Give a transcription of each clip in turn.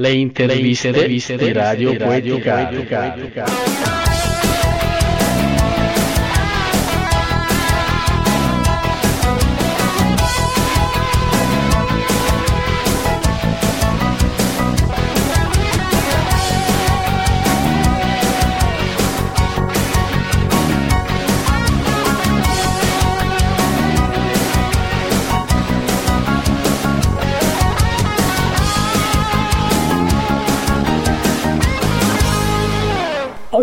Le interviste, Le interviste di Radio Poetica.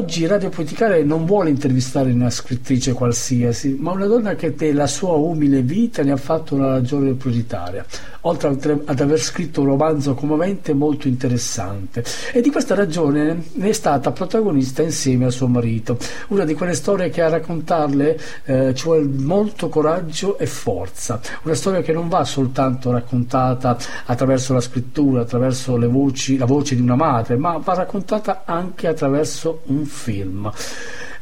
Oggi Radio Poeticale non vuole intervistare una scrittrice qualsiasi, ma una donna che della sua umile vita ne ha fatto una ragione prioritaria, oltre ad aver scritto un romanzo commovente molto interessante. E di questa ragione ne è stata protagonista insieme a suo marito. Una di quelle storie che a raccontarle eh, ci vuole molto coraggio e forza. Una storia che non va soltanto raccontata attraverso la scrittura, attraverso voci, la voce di una madre, ma va raccontata anche attraverso un film.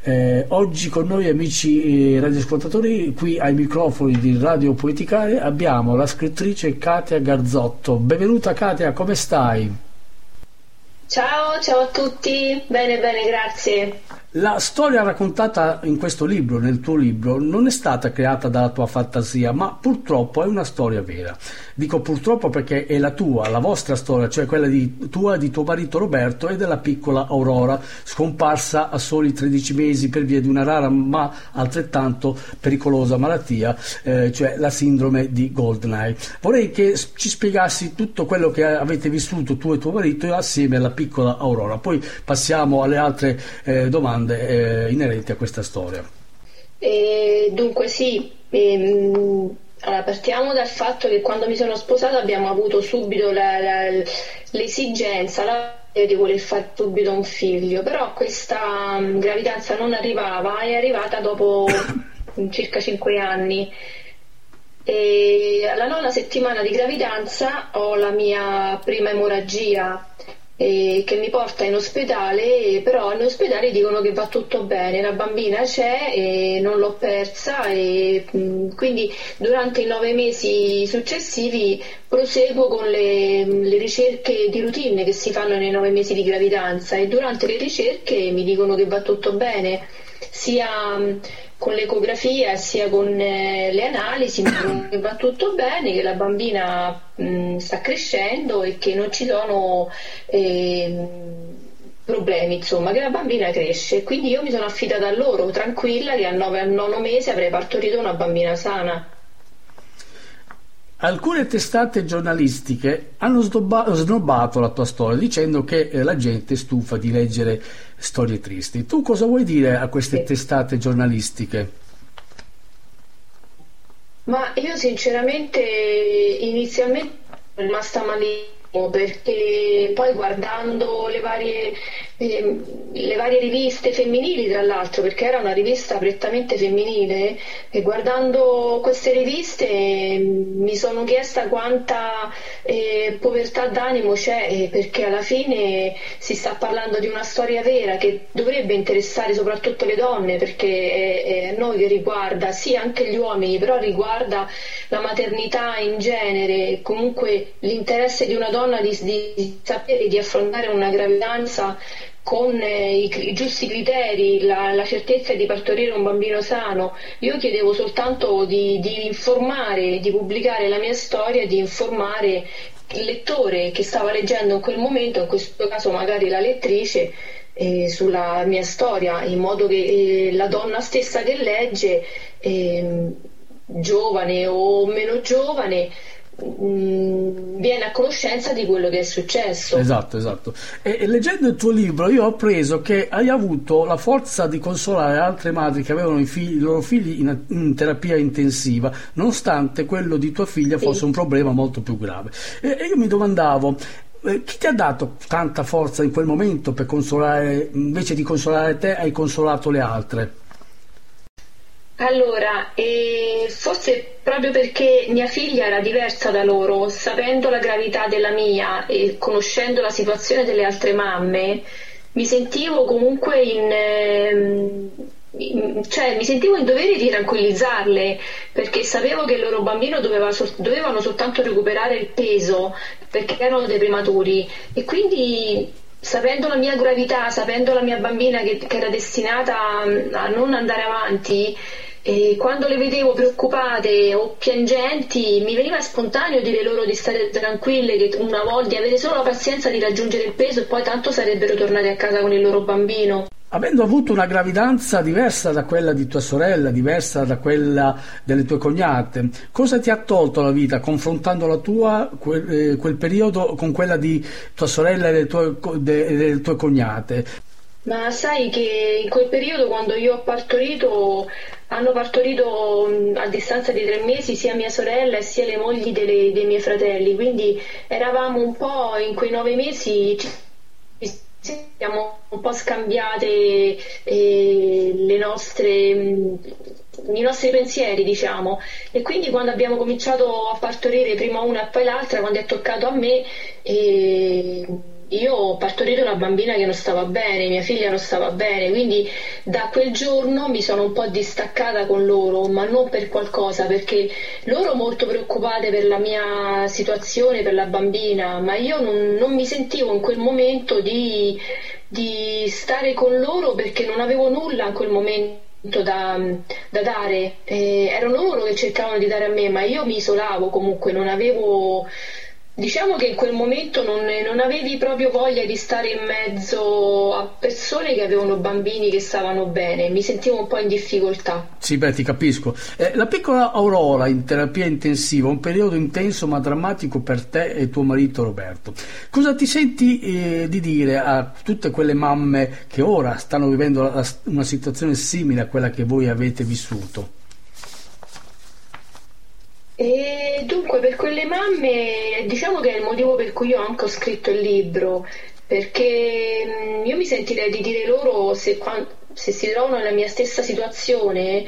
Eh, oggi con noi amici eh, radioascoltatori, qui ai microfoni di Radio Poeticare abbiamo la scrittrice Katia Garzotto. Benvenuta Katia, come stai? Ciao, ciao a tutti, bene, bene, grazie. La storia raccontata in questo libro, nel tuo libro, non è stata creata dalla tua fantasia, ma purtroppo è una storia vera. Dico purtroppo perché è la tua, la vostra storia, cioè quella di, tua, di tuo marito Roberto e della piccola Aurora, scomparsa a soli 13 mesi per via di una rara ma altrettanto pericolosa malattia, eh, cioè la sindrome di Goldeneye. Vorrei che ci spiegassi tutto quello che avete vissuto tu e tuo marito assieme alla piccola Aurora, poi passiamo alle altre eh, domande eh, inerenti a questa storia. Eh, dunque sì, ehm, allora, partiamo dal fatto che quando mi sono sposata abbiamo avuto subito la, la, l'esigenza la, di voler fare subito un figlio, però questa um, gravidanza non arrivava, è arrivata dopo circa 5 anni. E alla nona settimana di gravidanza ho la mia prima emorragia eh, che mi porta in ospedale, però in ospedale dicono che va tutto bene, la bambina c'è e non l'ho persa e mh, quindi durante i nove mesi successivi proseguo con le, le, ricerche di routine che si fanno nei nove mesi di gravidanza e durante le ricerche mi dicono che va tutto bene, sia mh, con l'ecografia sia con eh, le analisi mi dicono che va tutto bene, che la bambina mh, sta crescendo e che non ci sono eh, problemi, insomma, che la bambina cresce. Quindi io mi sono affidata a loro, tranquilla che a 9 al nono mese avrei partorito una bambina sana. Alcune testate giornalistiche hanno snobbato la tua storia dicendo che eh, la gente è stufa di leggere storie tristi. Tu cosa vuoi dire a queste testate giornalistiche? Ma io sinceramente inizialmente sono rimasta malissimo perché poi guardando le varie, eh, le varie, riviste femminili tra l'altro perché era una rivista prettamente femminile e guardando queste riviste eh, mi sono chiesta quanta eh, povertà d'animo c'è eh, perché alla fine si sta parlando di una storia vera che dovrebbe interessare soprattutto le donne perché è, è noi che riguarda sì anche gli uomini però riguarda la maternità in genere comunque l'interesse di una donna donna di, di sapere di affrontare una gravidanza con eh, i, i, giusti criteri, la, la, certezza di partorire un bambino sano. Io chiedevo soltanto di, di, informare, di pubblicare la mia storia, di informare il lettore che stava leggendo in quel momento, in questo caso magari la lettrice, eh, sulla mia storia, in modo che eh, la donna stessa che legge, ehm, giovane o meno giovane, Mm, viene a conoscenza di quello che è successo. Esatto, esatto. E, e, leggendo il tuo libro io ho appreso che hai avuto la forza di consolare altre madri che avevano i, figli, i loro figli in, in, terapia intensiva, nonostante quello di tua figlia fosse sì. un problema molto più grave. E, e io mi domandavo, eh, chi ti ha dato tanta forza in quel momento per consolare, invece di consolare te, hai consolato le altre? Allora, eh, forse proprio perché mia figlia era diversa da loro, sapendo la gravità della mia e conoscendo la situazione delle altre mamme, mi sentivo comunque in, eh, cioè, mi sentivo in dovere di tranquillizzarle perché sapevo che il loro bambino doveva, dovevano soltanto recuperare il peso perché erano dei prematuri. E quindi sapendo la mia gravità, sapendo la mia bambina che, che era destinata a non andare avanti, e quando le vedevo preoccupate o piangenti mi veniva spontaneo dire loro di stare tranquille, che una volta di avere solo la pazienza di raggiungere il peso e poi tanto sarebbero tornati a casa con il loro bambino. Avendo avuto una gravidanza diversa da quella di tua sorella, diversa da quella delle tue cognate, cosa ti ha tolto la vita confrontando la tua, quel, eh, quel periodo con quella di tua sorella e delle tue, de, delle tue cognate? Ma sai che in quel periodo quando io ho partorito hanno partorito a distanza di tre mesi sia mia sorella sia le mogli delle, dei miei fratelli, quindi eravamo un po' in quei nove mesi ci siamo un po' scambiate eh, nostre i nostri pensieri, diciamo. E quindi quando abbiamo cominciato a partorire prima una e poi l'altra, quando è toccato a me, eh, io ho partorito una bambina che non stava bene, mia figlia non stava bene, quindi da quel giorno mi sono un po' distaccata con loro, ma non per qualcosa, perché loro molto preoccupate per la mia situazione, per la bambina, ma io non, non mi sentivo in quel momento di, di stare con loro perché non avevo nulla in quel momento. Da, da, dare eh, erano loro che cercavano di dare a me ma io mi isolavo comunque non avevo Diciamo che in quel momento non, non, avevi proprio voglia di stare in mezzo a persone che avevano bambini che stavano bene, mi sentivo un po' in difficoltà. Sì, beh, ti capisco. Eh, la piccola Aurora in terapia intensiva, un periodo intenso ma drammatico per te e tuo marito Roberto. Cosa ti senti eh, di dire a tutte quelle mamme che ora stanno vivendo la, una situazione simile a quella che voi avete vissuto? E dunque, per quelle mamme, diciamo che è il motivo per cui io anche ho scritto il libro, perché mm, io mi sentirei di dire loro, se, se si trovano nella mia stessa situazione,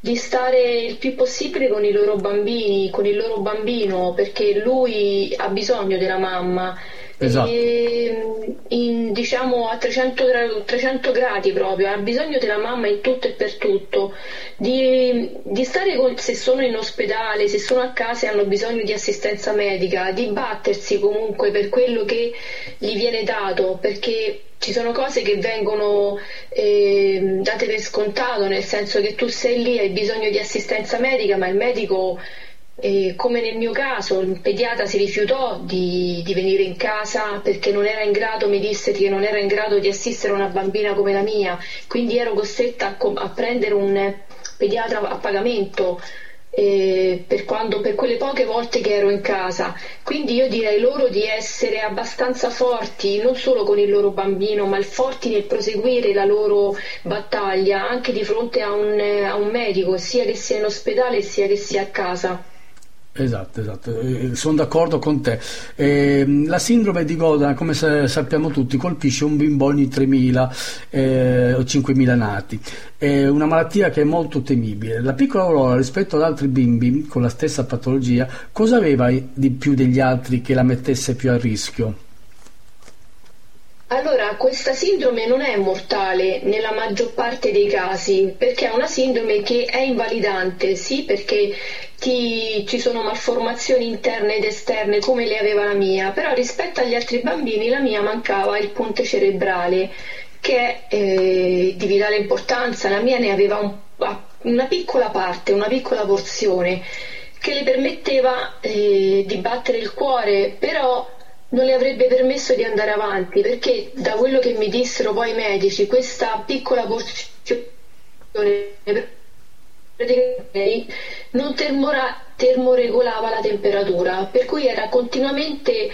di stare il più possibile con i loro bambini, con il loro bambino, perché lui ha bisogno della mamma esatto. e, in, diciamo a 300, 300, gradi proprio, ha bisogno della mamma in tutto e per tutto, di, di stare con, se sono in ospedale, se sono a casa e hanno bisogno di assistenza medica, di battersi comunque per quello che gli viene dato, perché ci sono cose che vengono eh, date per scontato, nel senso che tu sei lì, hai bisogno di assistenza medica, ma il medico e come nel mio caso, il pediatra si rifiutò di, di, venire in casa perché non era in grado, mi disse che non era in grado di assistere una bambina come la mia, quindi ero costretta a, a prendere un pediatra a pagamento eh, per, quando, per quelle poche volte che ero in casa. Quindi io direi loro di essere abbastanza forti, non solo con il loro bambino, ma forti nel proseguire la loro battaglia anche di fronte a un, a un medico, sia che sia in ospedale sia che sia a casa. Esatto, esatto, eh, sono d'accordo con te. Eh, la sindrome di Godin, come sa- sappiamo tutti, colpisce un bimbo ogni 3.000 eh, o 5.000 nati. È una malattia che è molto temibile. La piccola Aurora, rispetto ad altri bimbi con la stessa patologia, cosa aveva di più degli altri che la mettesse più a rischio? Allora, questa sindrome non è mortale nella maggior parte dei casi, perché è una sindrome che è invalidante, sì, perché ti, ci sono malformazioni interne ed esterne come le aveva la mia, però rispetto agli altri bambini la mia mancava il ponte cerebrale, che è eh, di vitale importanza, la mia ne aveva un, una piccola parte, una piccola porzione, che le permetteva eh, di battere il cuore, però non le avrebbe permesso di andare avanti perché da quello che mi dissero poi i medici questa piccola porzione non termora, termoregolava la temperatura per cui era continuamente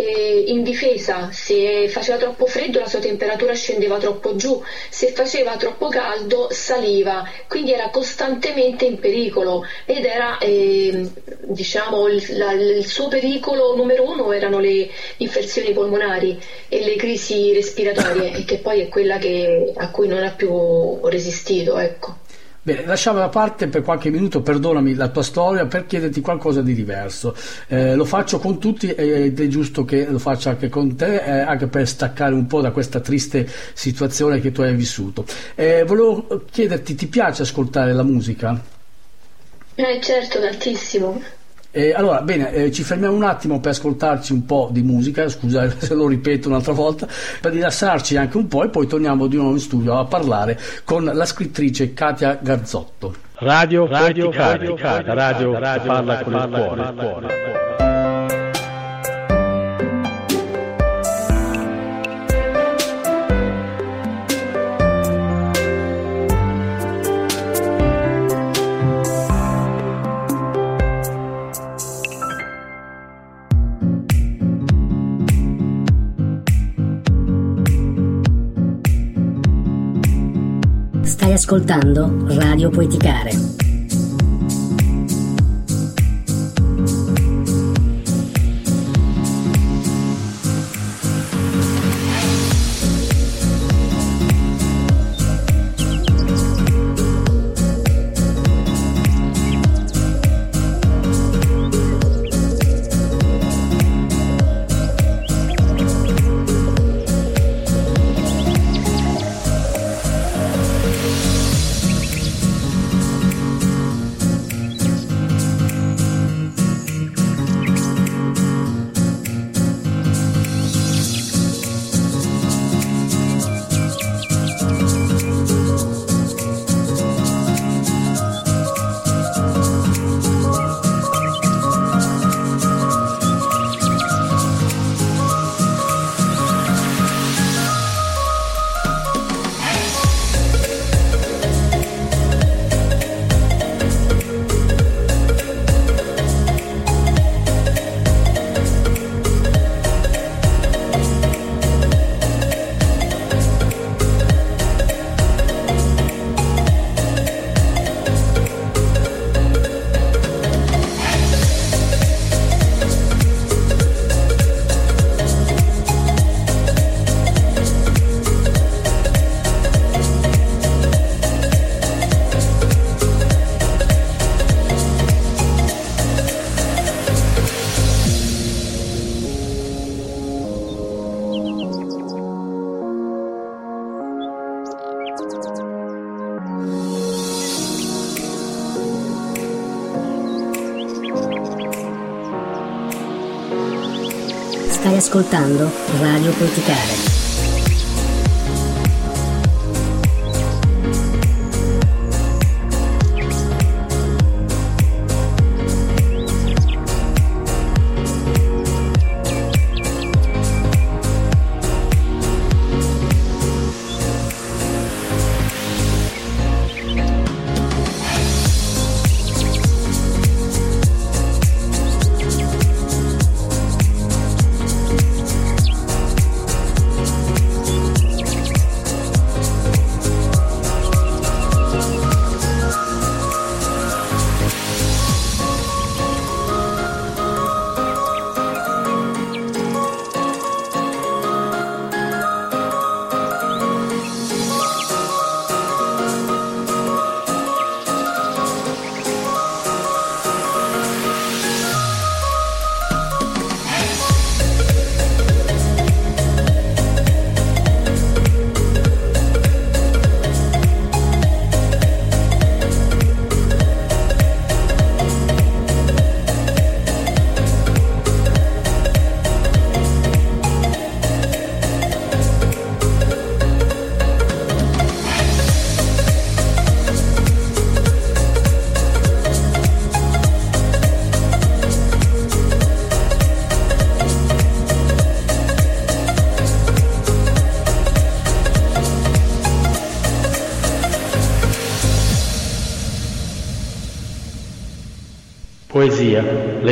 eh, in difesa, se faceva troppo freddo la sua temperatura scendeva troppo giù, se faceva troppo caldo saliva, quindi era costantemente in pericolo ed era eh, diciamo il, la, il, suo pericolo numero uno erano le infezioni polmonari e le crisi respiratorie che poi è quella che, a cui non ha più resistito. Ecco. Bene, lasciamo da parte per qualche minuto, perdonami, la tua storia per chiederti qualcosa di diverso. Eh, lo faccio con tutti ed è giusto che lo faccia anche con te, eh, anche per staccare un po' da questa triste situazione che tu hai vissuto. Eh, volevo chiederti, ti piace ascoltare la musica? Eh, certo, tantissimo. Eh, allora, bene, eh, ci fermiamo un attimo per ascoltarci un po' di musica, scusa se lo ripeto un'altra volta, per rilassarci anche un po' e poi torniamo di nuovo in studio a parlare con la scrittrice Katia Garzotto. Radio, radio, radio, radio, radio, radio parla con il cuore. Stai ascoltando Radio Poeticare. Ascoltando Radio Poeticare.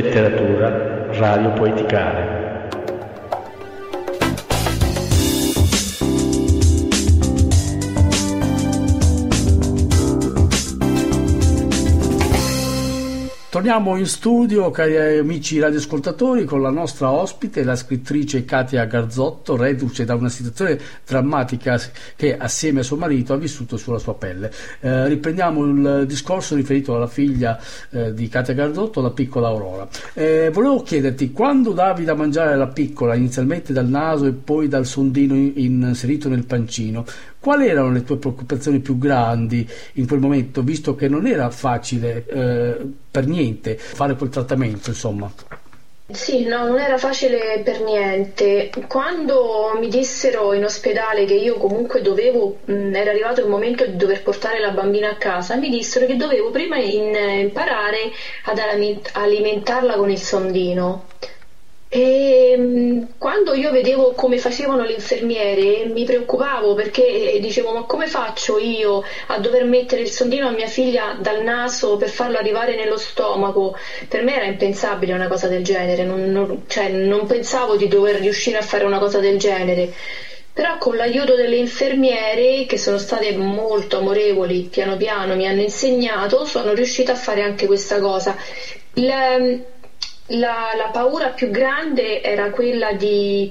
Poesia, Torniamo in studio, cari amici radioascoltatori, con la nostra ospite, la scrittrice Katia Garzotto, reduce da una situazione drammatica che assieme a suo marito ha vissuto sulla sua pelle. Eh, riprendiamo il discorso riferito alla figlia eh, di Katia Garzotto, la piccola Aurora. Eh, volevo chiederti, quando davi da mangiare alla piccola, inizialmente dal naso e poi dal sondino inserito nel pancino, quali erano le tue preoccupazioni più grandi in quel momento, visto che non era facile eh, per niente fare quel trattamento, insomma? Sì, no, non era facile per niente. Quando mi dissero in ospedale che io comunque dovevo, mh, era arrivato il momento di dover portare la bambina a casa, mi dissero che dovevo prima in, imparare ad alimentarla con il sondino. E mm, quando io vedevo come facevano le infermiere mi preoccupavo perché eh, dicevo ma come faccio io a dover mettere il sondino a mia figlia dal naso per farlo arrivare nello stomaco? Per me era impensabile una cosa del genere, non, non, cioè, non pensavo di dover riuscire a fare una cosa del genere. Però con l'aiuto delle infermiere, che sono state molto amorevoli, piano piano mi hanno insegnato, sono riuscita a fare anche questa cosa. Il, la, la paura più grande era quella di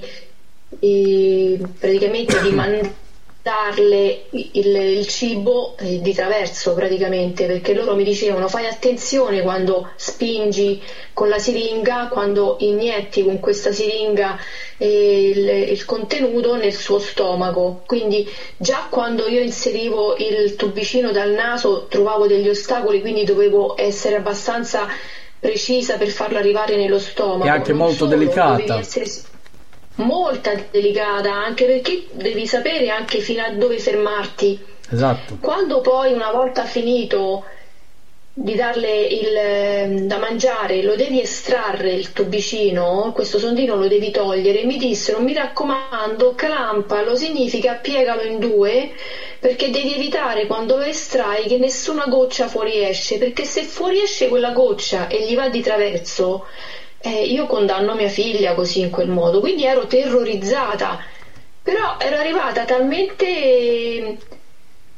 eh, praticamente di mandarle il, il cibo eh, di traverso praticamente perché loro mi dicevano fai attenzione quando spingi con la siringa quando inietti con questa siringa eh, il, il, contenuto nel suo stomaco. Quindi già quando io inserivo il tubicino dal naso trovavo degli ostacoli quindi dovevo essere abbastanza precisa per farlo arrivare nello stomaco. È anche molto solo, delicata. molto delicata, anche perché devi sapere anche fino a dove fermarti. Esatto. Quando poi una volta finito di darle il, ehm, da mangiare, lo devi estrarre il tubicino, questo sondino lo devi togliere, mi dissero mi raccomando clampalo, significa piegalo in due perché devi evitare quando lo estrai che nessuna goccia fuoriesce, perché se fuoriesce quella goccia e gli va di traverso, eh, io condanno mia figlia così in quel modo, quindi ero terrorizzata, però ero arrivata talmente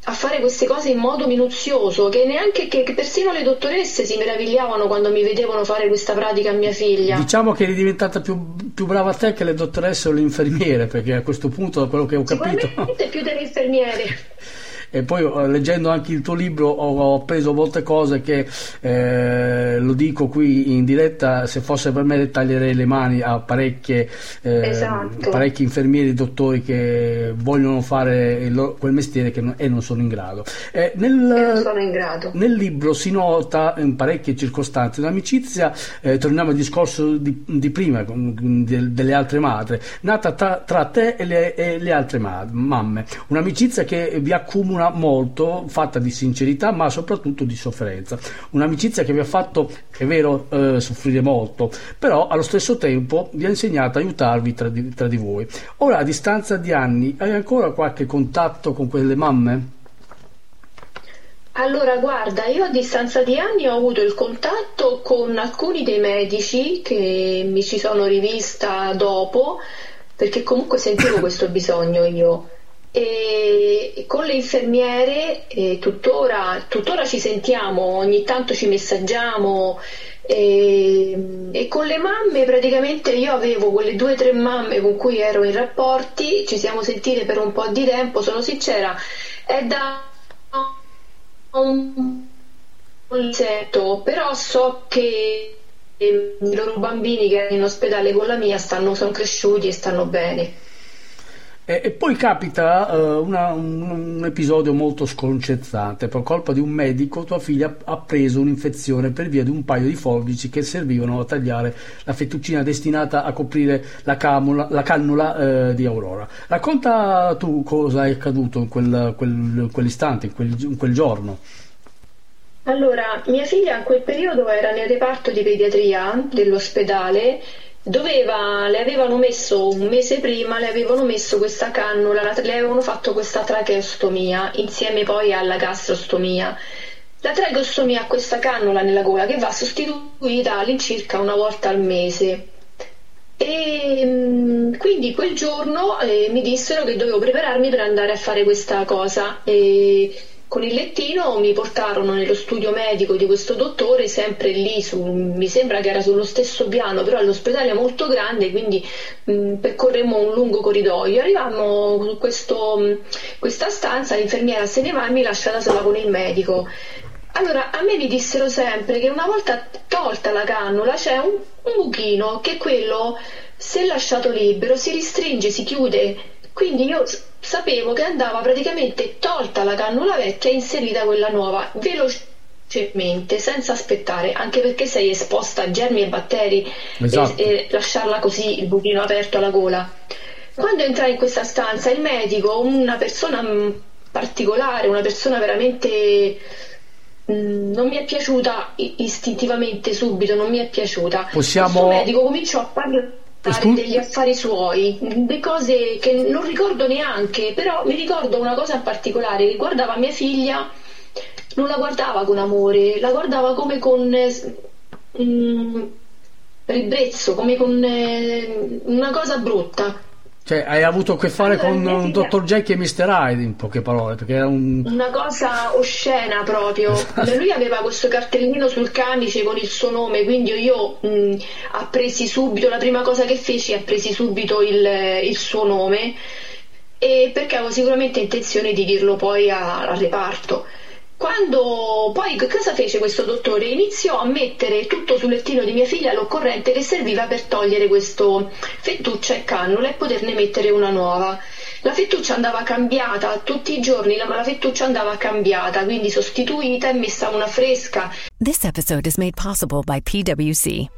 a fare queste cose in modo minuzioso che neanche che, che, persino le dottoresse si meravigliavano quando mi vedevano fare questa pratica a mia figlia. Diciamo che eri diventata più, più brava te che le dottoresse o le infermiere, perché a questo punto, da quello che ho capito. Sicuramente più delle infermiere. e poi eh, leggendo anche il tuo libro ho, appreso molte cose che eh, lo dico qui in diretta se fosse per me taglierei le mani a parecchie, eh, esatto. parecchi infermieri e dottori che vogliono fare loro, quel mestiere non, e non sono in grado. Eh, nel, sono in grado. nel libro si nota in parecchie circostanze un'amicizia, eh, torniamo al discorso di, di prima di, delle altre madri, nata tra, tra te e le, e le altre ma- mamme, un'amicizia che vi accumula una molto fatta di sincerità ma soprattutto di sofferenza. Un'amicizia che vi ha fatto, è vero, eh, soffrire molto, però allo stesso tempo vi ha insegnato a aiutarvi tra di, tra di voi. Ora, a distanza di anni, hai ancora qualche contatto con quelle mamme? Allora, guarda, io a distanza di anni ho avuto il contatto con alcuni dei medici che mi ci sono rivista dopo, perché comunque sentivo questo bisogno io e con le infermiere eh, tuttora, tuttora, ci sentiamo, ogni tanto ci messaggiamo e, e, con le mamme praticamente io avevo quelle due o tre mamme con cui ero in rapporti, ci siamo sentite per un po' di tempo, sono sincera, è da un insetto, però so che i loro bambini che erano in ospedale con la mia stanno, sono cresciuti e stanno bene. E, e poi capita uh, una, un, un, episodio molto sconcertante. Per colpa di un medico, tua figlia ha preso un'infezione per via di un paio di forbici che servivano a tagliare la fettuccina destinata a coprire la, camula, la cannula uh, di Aurora. Racconta tu cosa è accaduto in quel, quel, quell'istante, in quel, in quel giorno. Allora, mia figlia in quel periodo era nel reparto di pediatria dell'ospedale doveva, le avevano messo un mese prima, le avevano messo questa cannula, le avevano fatto questa tracheostomia insieme poi alla gastrostomia. La tracheostomia ha questa cannula nella gola che va sostituita all'incirca una volta al mese. E mm, quindi quel giorno eh, mi dissero che dovevo prepararmi per andare a fare questa cosa. E con il lettino mi portarono nello studio medico di questo dottore, sempre lì, su, mi sembra che era sullo stesso piano, però l'ospedale è molto grande, quindi mh, percorremmo un lungo corridoio. Arrivammo in questa stanza, l'infermiera se ne va e mi lascia da sola con il medico. Allora, a me mi dissero sempre che una volta tolta la cannula c'è un, un buchino che quello, se lasciato libero, si ristringe, si chiude. Quindi io sapevo che andava praticamente tolta la cannula vecchia e inserita quella nuova velocemente, senza aspettare, anche perché sei esposta a germi e batteri esatto. e, e lasciarla così il buchino aperto alla gola. Quando entrai in questa stanza, il medico, una persona mm, particolare, una persona veramente mm, non mi è piaciuta istintivamente subito, non mi è piaciuta. Possiamo... Il medico cominciò a parlare Scu- degli affari suoi, di cose che non ricordo neanche, però mi ricordo una cosa in particolare che guardava mia figlia, non la guardava con amore, la guardava come con mm, ribrezzo, come con eh, una cosa brutta. Cioè, hai avuto a che fare allora, con un dottor Jack e Mr. Hyde, in poche parole, perché era un... Una cosa oscena proprio. Esatto. Lui aveva questo cartellino sul camice con il suo nome, quindi io mh, appresi subito, la prima cosa che feci, appresi subito il, il suo nome, e perché avevo sicuramente intenzione di dirlo poi a, al reparto. Quando poi cosa fece questo dottore? Iniziò a mettere tutto sul lettino di mia figlia l'occorrente che serviva per togliere questo fettuccia e cannula e poterne mettere una nuova. La fettuccia andava cambiata tutti i giorni, ma la fettuccia andava cambiata, quindi sostituita e messa una fresca. This episode is made possible by PwC.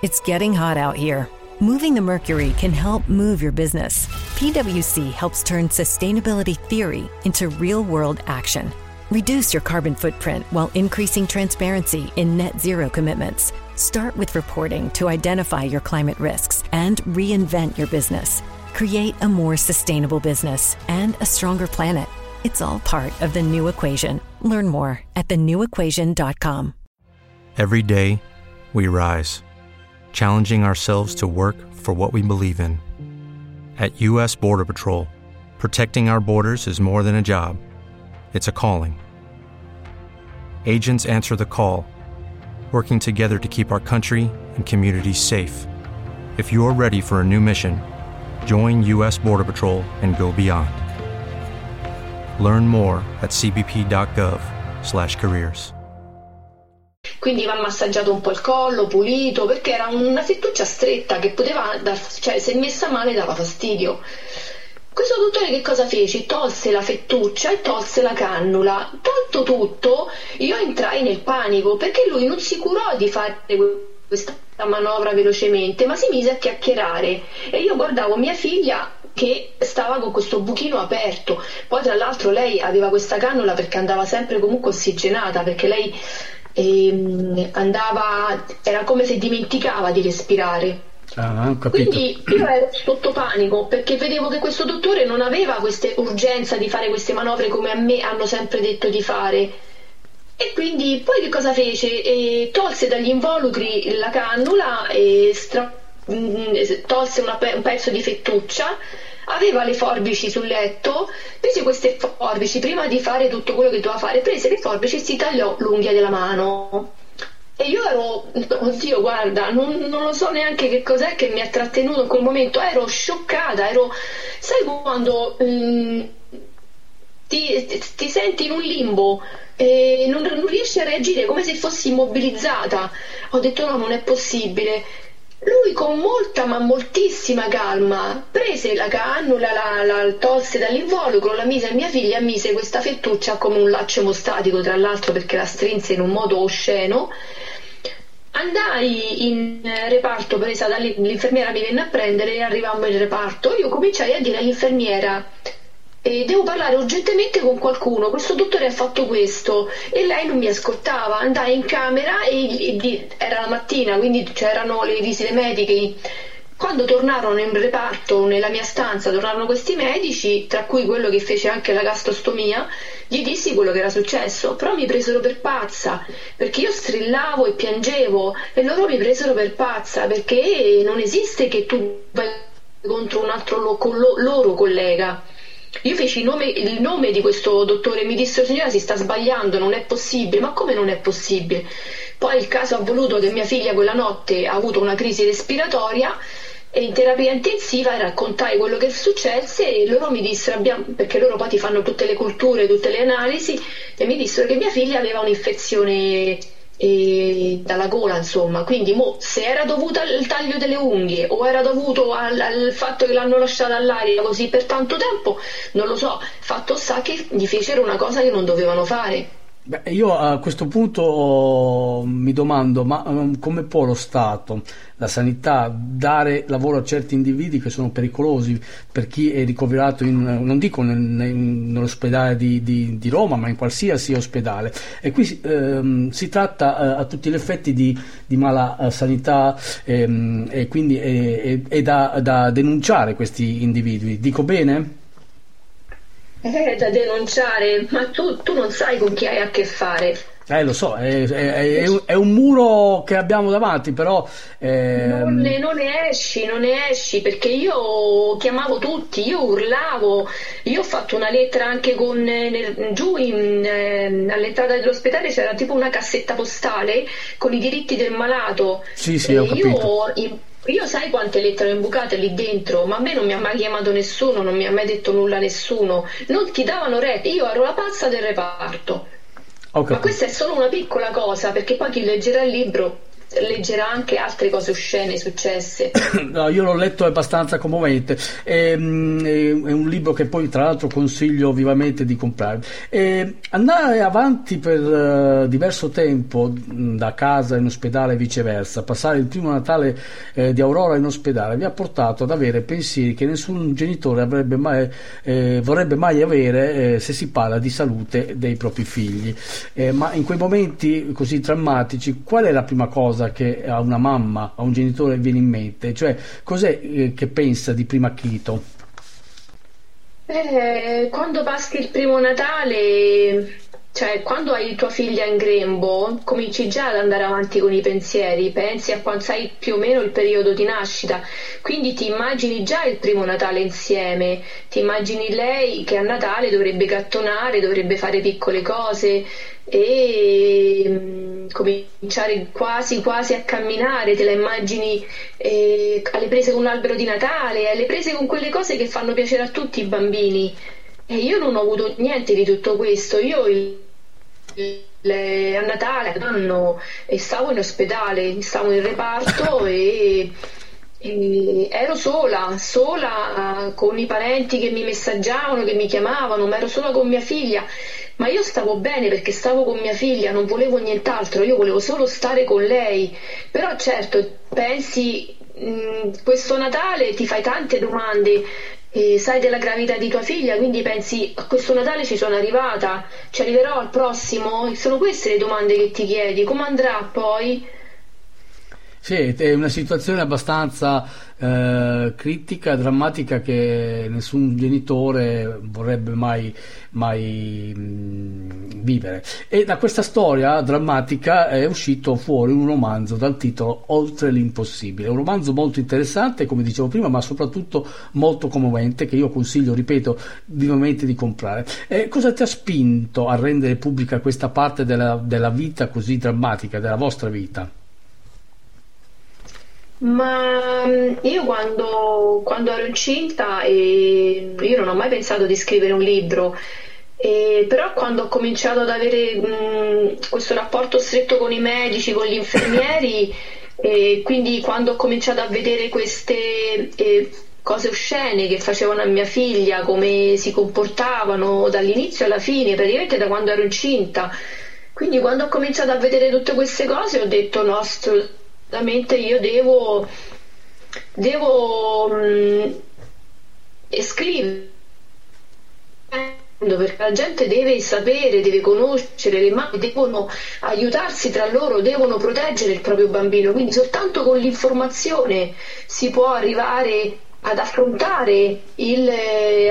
It's getting hot out here. Moving the mercury can help move your business. PwC helps turn sustainability theory into real-world action. Reduce your carbon footprint while increasing transparency in net zero commitments. Start with reporting to identify your climate risks and reinvent your business. Create a more sustainable business and a stronger planet. It's all part of the new equation. Learn more at thenewequation.com. Every day, we rise, challenging ourselves to work for what we believe in. At U.S. Border Patrol, protecting our borders is more than a job it's a calling. Agents answer the call, working together to keep our country and communities safe. If you're ready for a new mission, join U.S. Border Patrol and go beyond. Learn more at cbp.gov/careers. Quindi va massaggiato un po' il collo, pulito, perché era una fettuccia stretta che poteva, dar, cioè se messa male dava fastidio. Questo dottore che cosa fece? Tolse la fettuccia e tolse la cannula. Tolto tutto, io entrai nel panico perché lui non si curò di fare questa manovra velocemente, ma si mise a chiacchierare e io guardavo mia figlia che stava con questo buchino aperto. Poi tra l'altro lei aveva questa cannula perché andava sempre comunque ossigenata, perché lei ehm, andava, era come se dimenticava di respirare. Ah, Quindi io ero sotto panico perché vedevo che questo dottore non aveva questa urgenza di fare queste manovre come a me hanno sempre detto di fare. E quindi poi che cosa fece? E tolse dagli involucri la cannula stra- mm, tolse pe- un pezzo di fettuccia, aveva le forbici sul letto, prese queste forbici, prima di fare tutto quello che doveva fare, prese le forbici e si tagliò l'unghia della mano. E io ero, oddio, guarda, non, non, lo so neanche che cos'è che mi ha trattenuto in quel momento, ero scioccata, ero, sai quando mm, ti, ti, ti, senti in un limbo e non, non riesci a reagire come se fossi immobilizzata. Ho detto no, non è possibile. Lui con molta ma moltissima calma prese la cannula, la, la tolse dall'involucro, la mise a mia figlia, mise questa fettuccia come un laccio emostatico, tra l'altro perché la strinse in un modo osceno. Andai in reparto presa dall'infermiera mi venne a prendere e arrivammo in reparto. Io cominciai a dire all'infermiera eh, devo parlare urgentemente con qualcuno. Questo dottore ha fatto questo e lei non mi ascoltava. Andai in camera e, e era la mattina quindi c'erano le visite mediche. Quando tornarono in reparto nella mia stanza, tornarono questi medici, tra cui quello che fece anche la gastrostomia, gli dissi quello che era successo, però mi presero per pazza, perché io strillavo e piangevo e loro mi presero per pazza, perché non esiste che tu vai contro un altro lo, lo, loro collega. Io feci il nome, il nome di questo dottore, mi disse signora si sta sbagliando, non è possibile, ma come non è possibile? Poi il caso ha voluto che mia figlia quella notte ha avuto una crisi respiratoria e in terapia intensiva raccontai quello che successe e loro mi dissero, abbiamo, perché loro poi ti fanno tutte le culture, tutte le analisi, e mi dissero che mia figlia aveva un'infezione eh, dalla gola, insomma. Quindi mo, se era dovuto al taglio delle unghie o era dovuto al, al fatto che l'hanno lasciata all'aria così per tanto tempo, non lo so. Fatto sta che gli fecero una cosa che non dovevano fare. Beh, io a questo punto oh, mi domando, ma um, come può lo Stato, la sanità, dare lavoro a certi individui che sono pericolosi per chi è ricoverato, in, non dico nel, nell'ospedale di, di, di, Roma, ma in qualsiasi ospedale. E qui ehm, si tratta eh, a tutti gli effetti di, di mala eh, sanità ehm, e quindi è, è, è da, da denunciare questi individui. Dico bene? È da denunciare, ma tu, tu non sai con chi hai a che fare. Eh, lo so, è, è, è, un, muro che abbiamo davanti, però... Ehm... Non, ne, non, ne, esci, non ne esci, perché io chiamavo tutti, io urlavo, io ho fatto una lettera anche con... Nel, giù in, eh, all'entrata dell'ospedale c'era tipo una cassetta postale con i diritti del malato. Sì, sì, ho capito. Io, io sai quante lettere ho imbucate lì dentro, ma a me non mi ha mai chiamato nessuno, non mi ha mai detto nulla nessuno, non ti davano rete, io ero la pazza del reparto. Ma questa è solo una piccola cosa, perché poi chi leggerà il libro leggerà anche altre cose oscene successe. no, io l'ho letto abbastanza commovente, è, ehm, è, un libro che poi tra l'altro consiglio vivamente di comprare. E andare avanti per uh, diverso tempo da casa in ospedale e viceversa, passare il primo Natale eh, di Aurora in ospedale mi ha portato ad avere pensieri che nessun genitore mai, eh, vorrebbe mai avere eh, se si parla di salute dei propri figli. Eh, ma in quei momenti così drammatici qual è la prima cosa? Cosa che a una mamma, a un genitore viene in mente? Cioè, cos'è eh, che pensa di prima acchito? Eh, quando passi il primo Natale, cioè quando hai tua figlia in grembo, cominci già ad andare avanti con i pensieri, pensi a quando sai più o meno il periodo di nascita, quindi ti immagini già il primo Natale insieme, ti immagini lei che a Natale dovrebbe gattonare, dovrebbe fare piccole cose e um, cominciare quasi quasi a camminare, te la immagini eh, alle prese con un albero di Natale, alle prese con quelle cose che fanno piacere a tutti i bambini. E io non ho avuto niente di tutto questo, io il, il, a Natale anno, stavo in ospedale, stavo in reparto e e ero sola, sola con i parenti che mi messaggiavano, che mi chiamavano, ma ero sola con mia figlia. Ma io stavo bene perché stavo con mia figlia, non volevo nient'altro, io volevo solo stare con lei. Però certo, pensi, mh, questo Natale ti fai tante domande, eh, sai della gravità di tua figlia, quindi pensi a questo Natale ci sono arrivata, ci arriverò al prossimo? Sono queste le domande che ti chiedi, come andrà poi? Sì, è una situazione abbastanza eh, critica, drammatica che nessun genitore vorrebbe mai, mai mh, mm, vivere. E da questa storia drammatica è uscito fuori un romanzo dal titolo Oltre l'impossibile, un romanzo molto interessante, come dicevo prima, ma soprattutto molto commovente che io consiglio, ripeto, vivamente di comprare. E cosa ti ha spinto a rendere pubblica questa parte della, della vita così drammatica, della vostra vita? Ma mm, io quando, quando ero incinta eh, io non ho mai pensato di scrivere un libro, eh, però quando ho cominciato ad avere mh, mm, questo rapporto stretto con i medici, con gli infermieri, e quindi quando ho cominciato a vedere queste eh, cose oscene che facevano a mia figlia, come si comportavano dall'inizio alla fine, praticamente da quando ero incinta, quindi quando ho cominciato a vedere tutte queste cose ho detto no, assolutamente io devo, devo mh, scrivere perché la gente deve sapere, deve conoscere, le mamme devono aiutarsi tra loro, devono proteggere il proprio bambino, quindi soltanto con l'informazione si può arrivare ad affrontare, il,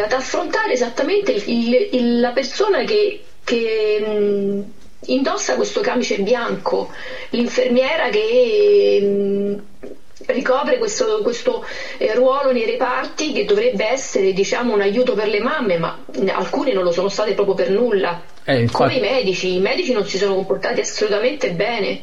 ad affrontare esattamente il, il, la persona che, che mh, indossa questo camice bianco, l'infermiera che, mm, ricopre questo, questo eh, ruolo nei reparti che dovrebbe essere diciamo, un aiuto per le mamme, ma alcune non lo sono state proprio per nulla. Eh, infatti... Come i medici, i medici non si sono comportati assolutamente bene.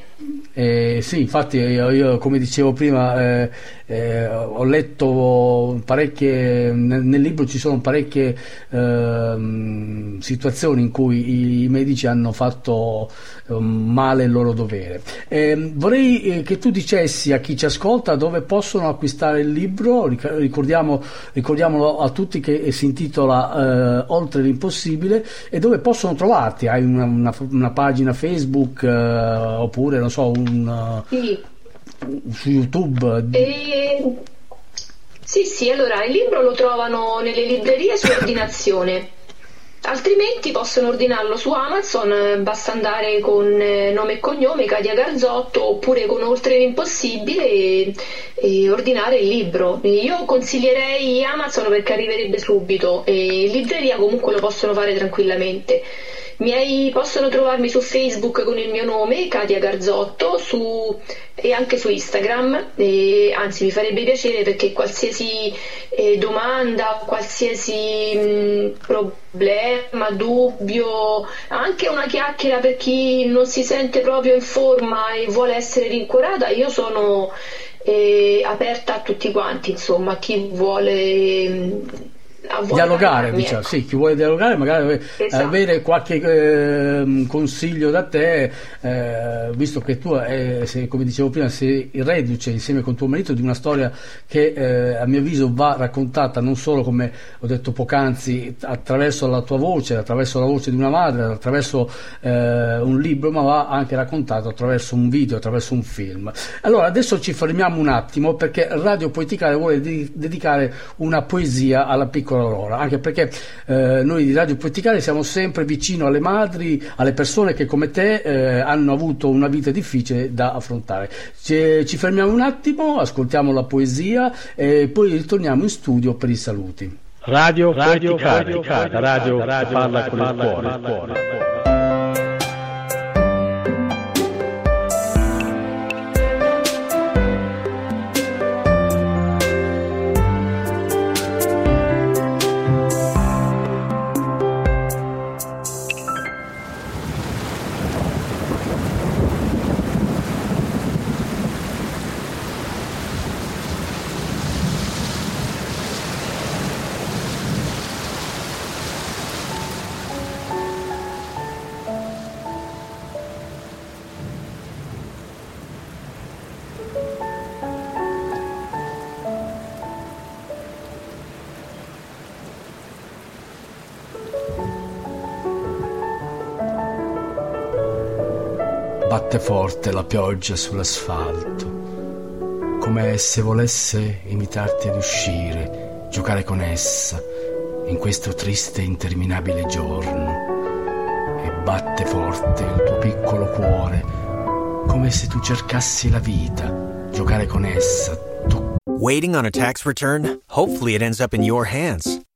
Eh, sì, infatti io, io, come dicevo prima eh, eh, ho letto parecchie, nel, nel, libro ci sono parecchie ehm, situazioni in cui i, i medici hanno fatto ehm, male il loro dovere. Ehm, vorrei eh, che tu dicessi a chi ci ascolta dove possono acquistare il libro, ricordiamo, ricordiamolo a tutti che si intitola eh, Oltre l'impossibile e dove possono trovarti, hai una, una, una pagina Facebook eh, oppure non so un, sì. Su YouTube? E... Sì, sì, allora il libro lo trovano nelle librerie su ordinazione. Altrimenti possono ordinarlo su Amazon, basta andare con eh, nome e cognome, Katia Garzotto, oppure con Oltre l'Impossibile e, e, ordinare il libro. Io consiglierei Amazon perché arriverebbe subito e in libreria comunque lo possono fare tranquillamente. Miei, possono trovarmi su Facebook con il mio nome, Katia Garzotto, su, e anche su Instagram, e, anzi mi farebbe piacere perché qualsiasi eh, domanda, qualsiasi mh, problema, dubbio, anche una chiacchiera per chi non si sente proprio in forma e vuole essere rincuorata, io sono eh, aperta a tutti quanti, insomma, chi vuole... Mh, dialogare, diciamo, ecco. sì, chi vuole dialogare, magari esatto. avere qualche eh, consiglio da te, eh, visto che tu, eh, sei, come dicevo prima, sei reduce insieme con tuo marito di una storia che eh, a mio avviso va raccontata non solo, come ho detto poc'anzi, attraverso la tua voce, attraverso la voce di una madre, attraverso eh, un libro, ma va anche raccontato attraverso un video, attraverso un film. Allora, adesso ci fermiamo un attimo perché Radio Poeticale vuole de- dedicare una poesia alla piccola piccola Aurora, anche perché eh, noi di Radio Poeticale siamo sempre vicino alle madri, alle persone che come te eh, hanno avuto una vita difficile da affrontare. Ci, ci fermiamo un attimo, ascoltiamo la poesia e poi ritorniamo in studio per i saluti. Radio, radio, radio, radio, radio, radio, parla con il cuore. Forte la pioggia sull'asfalto, come se volesse invitarti ad uscire, giocare con essa in questo triste e interminabile giorno. E batte forte il tuo piccolo cuore, come se tu cercassi la vita, giocare con essa. Tu... Waiting on a tax return? Hopefully it ends up in your hands.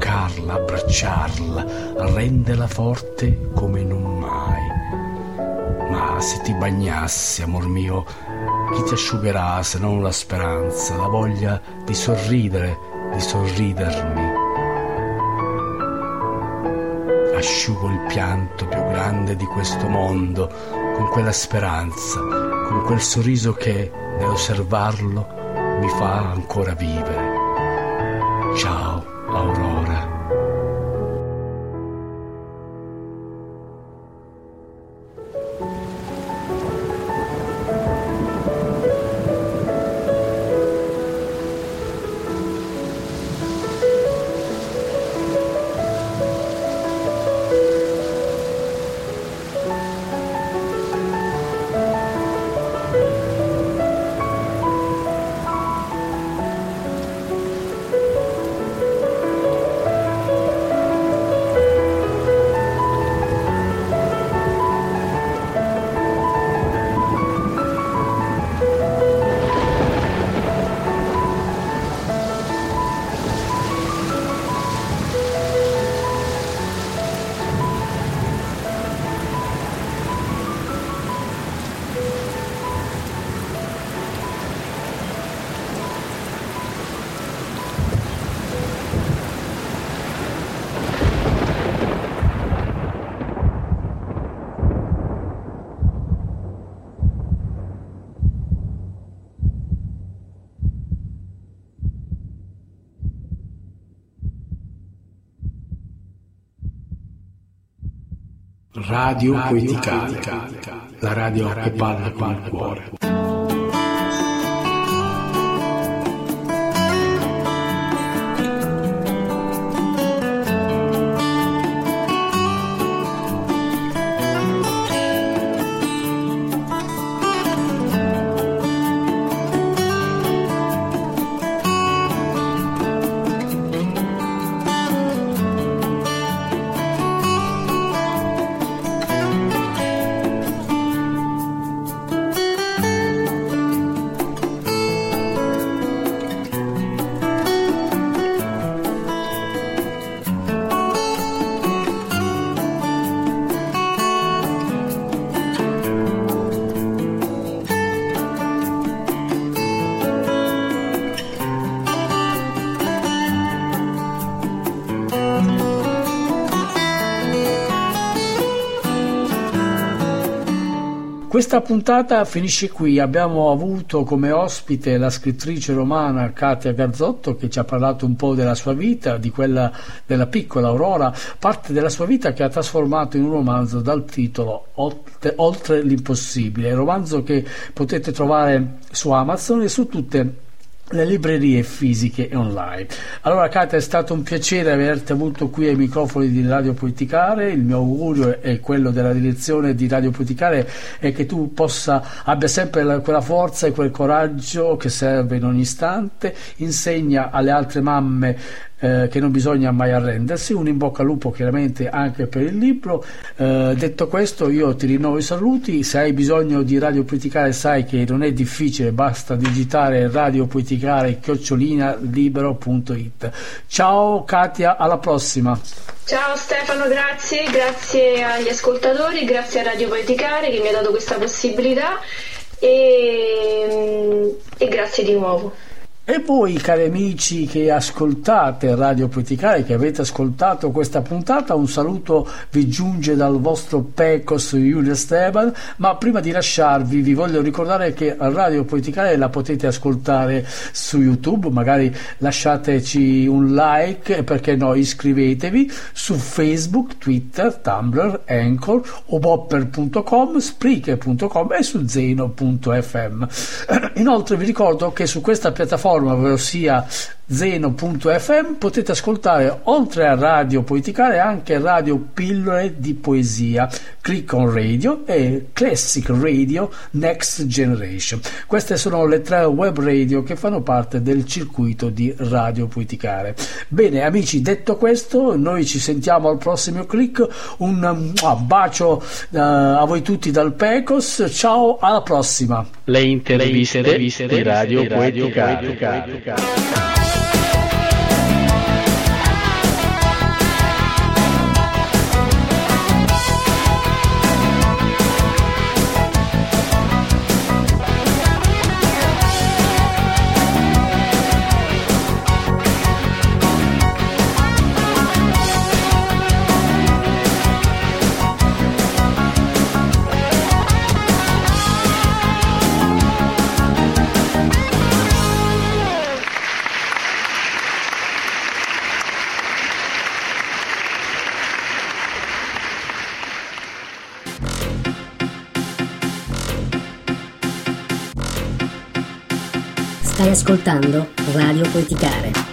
Toccarla, abbracciarla, renderla forte come non mai. Ma se ti bagnassi, amor mio, chi ti asciugherà se non la speranza, la voglia di sorridere, di sorridermi? Asciugo il pianto più grande di questo mondo con quella speranza, con quel sorriso che, nell'osservarlo, mi fa ancora vivere. Ciao, Aurora. Radio Poeticale, la radio che parla con il cuore. Questa puntata finisce qui. Abbiamo avuto come ospite la scrittrice romana Katia Garzotto che ci ha parlato un po' della sua vita, di quella della piccola Aurora, parte della sua vita che ha trasformato in un romanzo dal titolo Oltre l'impossibile, romanzo che potete trovare su Amazon e su tutte le librerie fisiche e online. Allora Katia è stato un piacere averti avuto qui ai microfoni di Radio Poeticare, il mio augurio e quello della direzione di Radio Poeticare è che tu possa abbia sempre la, quella forza e quel coraggio che serve in ogni istante, insegna alle altre mamme eh, che non bisogna mai arrendersi. Un in bocca al lupo chiaramente anche per il libro. Eh, detto questo, io ti rinnovo i saluti. Se hai bisogno di Radio Poeticare, sai che non è difficile, basta digitare Radio Poeticare chiocciolina libero.it. Ciao Katia, alla prossima. Ciao Stefano, grazie, grazie agli ascoltatori, grazie a Radio Poeticare che mi ha dato questa possibilità e, e grazie di nuovo. E voi, cari amici che ascoltate Radio Poeticare, che avete ascoltato questa puntata, un saluto vi giunge dal vostro Pecos Giulio Esteban, ma prima di lasciarvi vi voglio ricordare che Radio Poeticare la potete ascoltare su YouTube, magari lasciateci un like e perché no iscrivetevi su Facebook, Twitter, Tumblr, Anchor, obopper.com, Spreaker.com e su zeno.fm. Inoltre vi ricordo che su questa piattaforma piattaforma, ossia zeno.fm, potete ascoltare oltre a Radio Poeticare anche Radio Pillole di Poesia, Click on Radio e Classic Radio Next Generation. Queste sono le tre web radio che fanno parte del circuito di Radio Poeticare. Bene amici, detto questo, noi ci sentiamo al prossimo click, un uh, bacio uh, a voi tutti dal Pecos, ciao, alla prossima. Le interviste, Le interviste di Radio Poeticare. Stai ascoltando Radio Poeticare.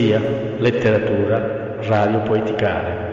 Poesia, letteratura, radio poeticale.